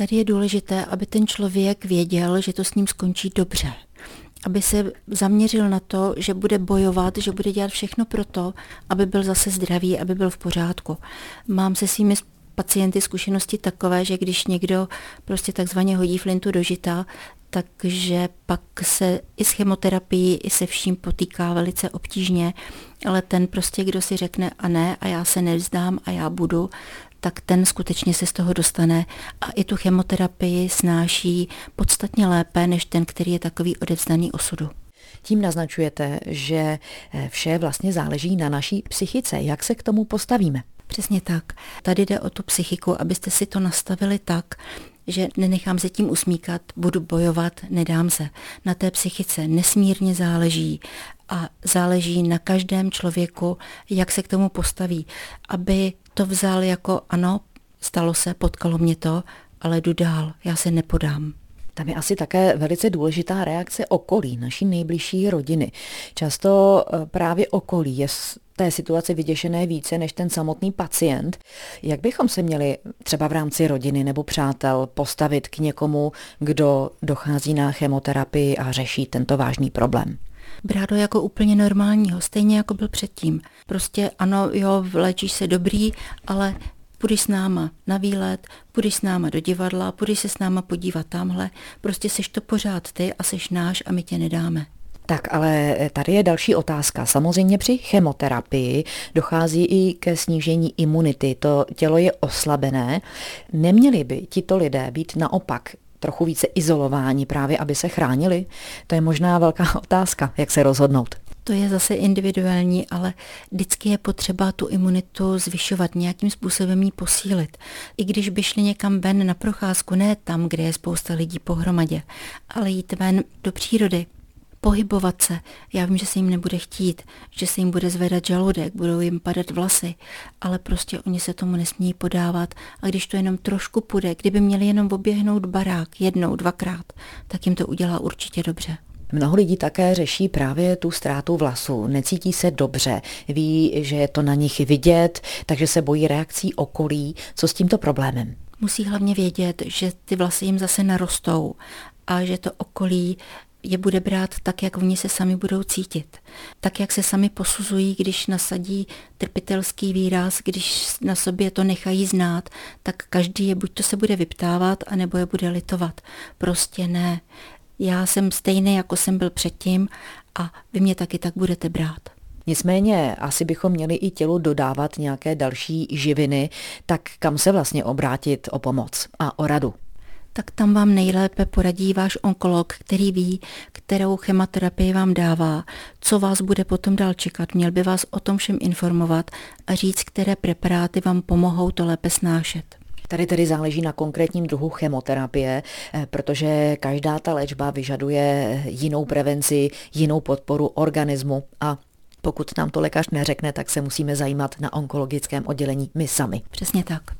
Tady je důležité, aby ten člověk věděl, že to s ním skončí dobře aby se zaměřil na to, že bude bojovat, že bude dělat všechno pro to, aby byl zase zdravý, aby byl v pořádku. Mám se svými pacienty zkušenosti takové, že když někdo prostě takzvaně hodí flintu do žita, takže pak se i s chemoterapií, i se vším potýká velice obtížně, ale ten prostě, kdo si řekne a ne a já se nevzdám a já budu, tak ten skutečně se z toho dostane a i tu chemoterapii snáší podstatně lépe než ten, který je takový odevzdaný osudu. Tím naznačujete, že eh, vše vlastně záleží na naší psychice. Jak se k tomu postavíme? Přesně tak. Tady jde o tu psychiku, abyste si to nastavili tak, že nenechám se tím usmíkat, budu bojovat, nedám se. Na té psychice nesmírně záleží a záleží na každém člověku, jak se k tomu postaví, aby to vzal jako ano, stalo se, potkalo mě to, ale jdu dál, já se nepodám. Tam je asi také velice důležitá reakce okolí, naší nejbližší rodiny. Často eh, právě okolí je té situaci vyděšené více než ten samotný pacient. Jak bychom se měli třeba v rámci rodiny nebo přátel postavit k někomu, kdo dochází na chemoterapii a řeší tento vážný problém? Brát ho jako úplně normálního, stejně jako byl předtím. Prostě ano, jo, léčíš se dobrý, ale půjdeš s náma na výlet, půjdeš s náma do divadla, půjdeš se s náma podívat tamhle, prostě seš to pořád ty a seš náš a my tě nedáme. Tak ale tady je další otázka. Samozřejmě při chemoterapii dochází i ke snížení imunity. To tělo je oslabené. Neměli by tito lidé být naopak trochu více izolováni právě, aby se chránili? To je možná velká otázka, jak se rozhodnout. To je zase individuální, ale vždycky je potřeba tu imunitu zvyšovat, nějakým způsobem ji posílit. I když by šli někam ven na procházku, ne tam, kde je spousta lidí pohromadě, ale jít ven do přírody, pohybovat se. Já vím, že se jim nebude chtít, že se jim bude zvedat žaludek, budou jim padat vlasy, ale prostě oni se tomu nesmí podávat a když to jenom trošku půjde, kdyby měli jenom oběhnout barák jednou, dvakrát, tak jim to udělá určitě dobře. Mnoho lidí také řeší právě tu ztrátu vlasu. Necítí se dobře, ví, že je to na nich vidět, takže se bojí reakcí okolí. Co s tímto problémem? Musí hlavně vědět, že ty vlasy jim zase narostou a že to okolí je bude brát tak, jak oni se sami budou cítit. Tak, jak se sami posuzují, když nasadí trpitelský výraz, když na sobě to nechají znát, tak každý je buď to se bude vyptávat, anebo je bude litovat. Prostě ne. Já jsem stejný, jako jsem byl předtím a vy mě taky tak budete brát. Nicméně asi bychom měli i tělu dodávat nějaké další živiny, tak kam se vlastně obrátit o pomoc a o radu? Tak tam vám nejlépe poradí váš onkolog, který ví, kterou chemoterapii vám dává, co vás bude potom dál čekat. Měl by vás o tom všem informovat a říct, které preparáty vám pomohou to lépe snášet. Tady tedy záleží na konkrétním druhu chemoterapie, eh, protože každá ta léčba vyžaduje jinou prevenci, jinou podporu organismu a pokud nám to lékař neřekne, tak se musíme zajímat na onkologickém oddělení my sami. Přesně tak.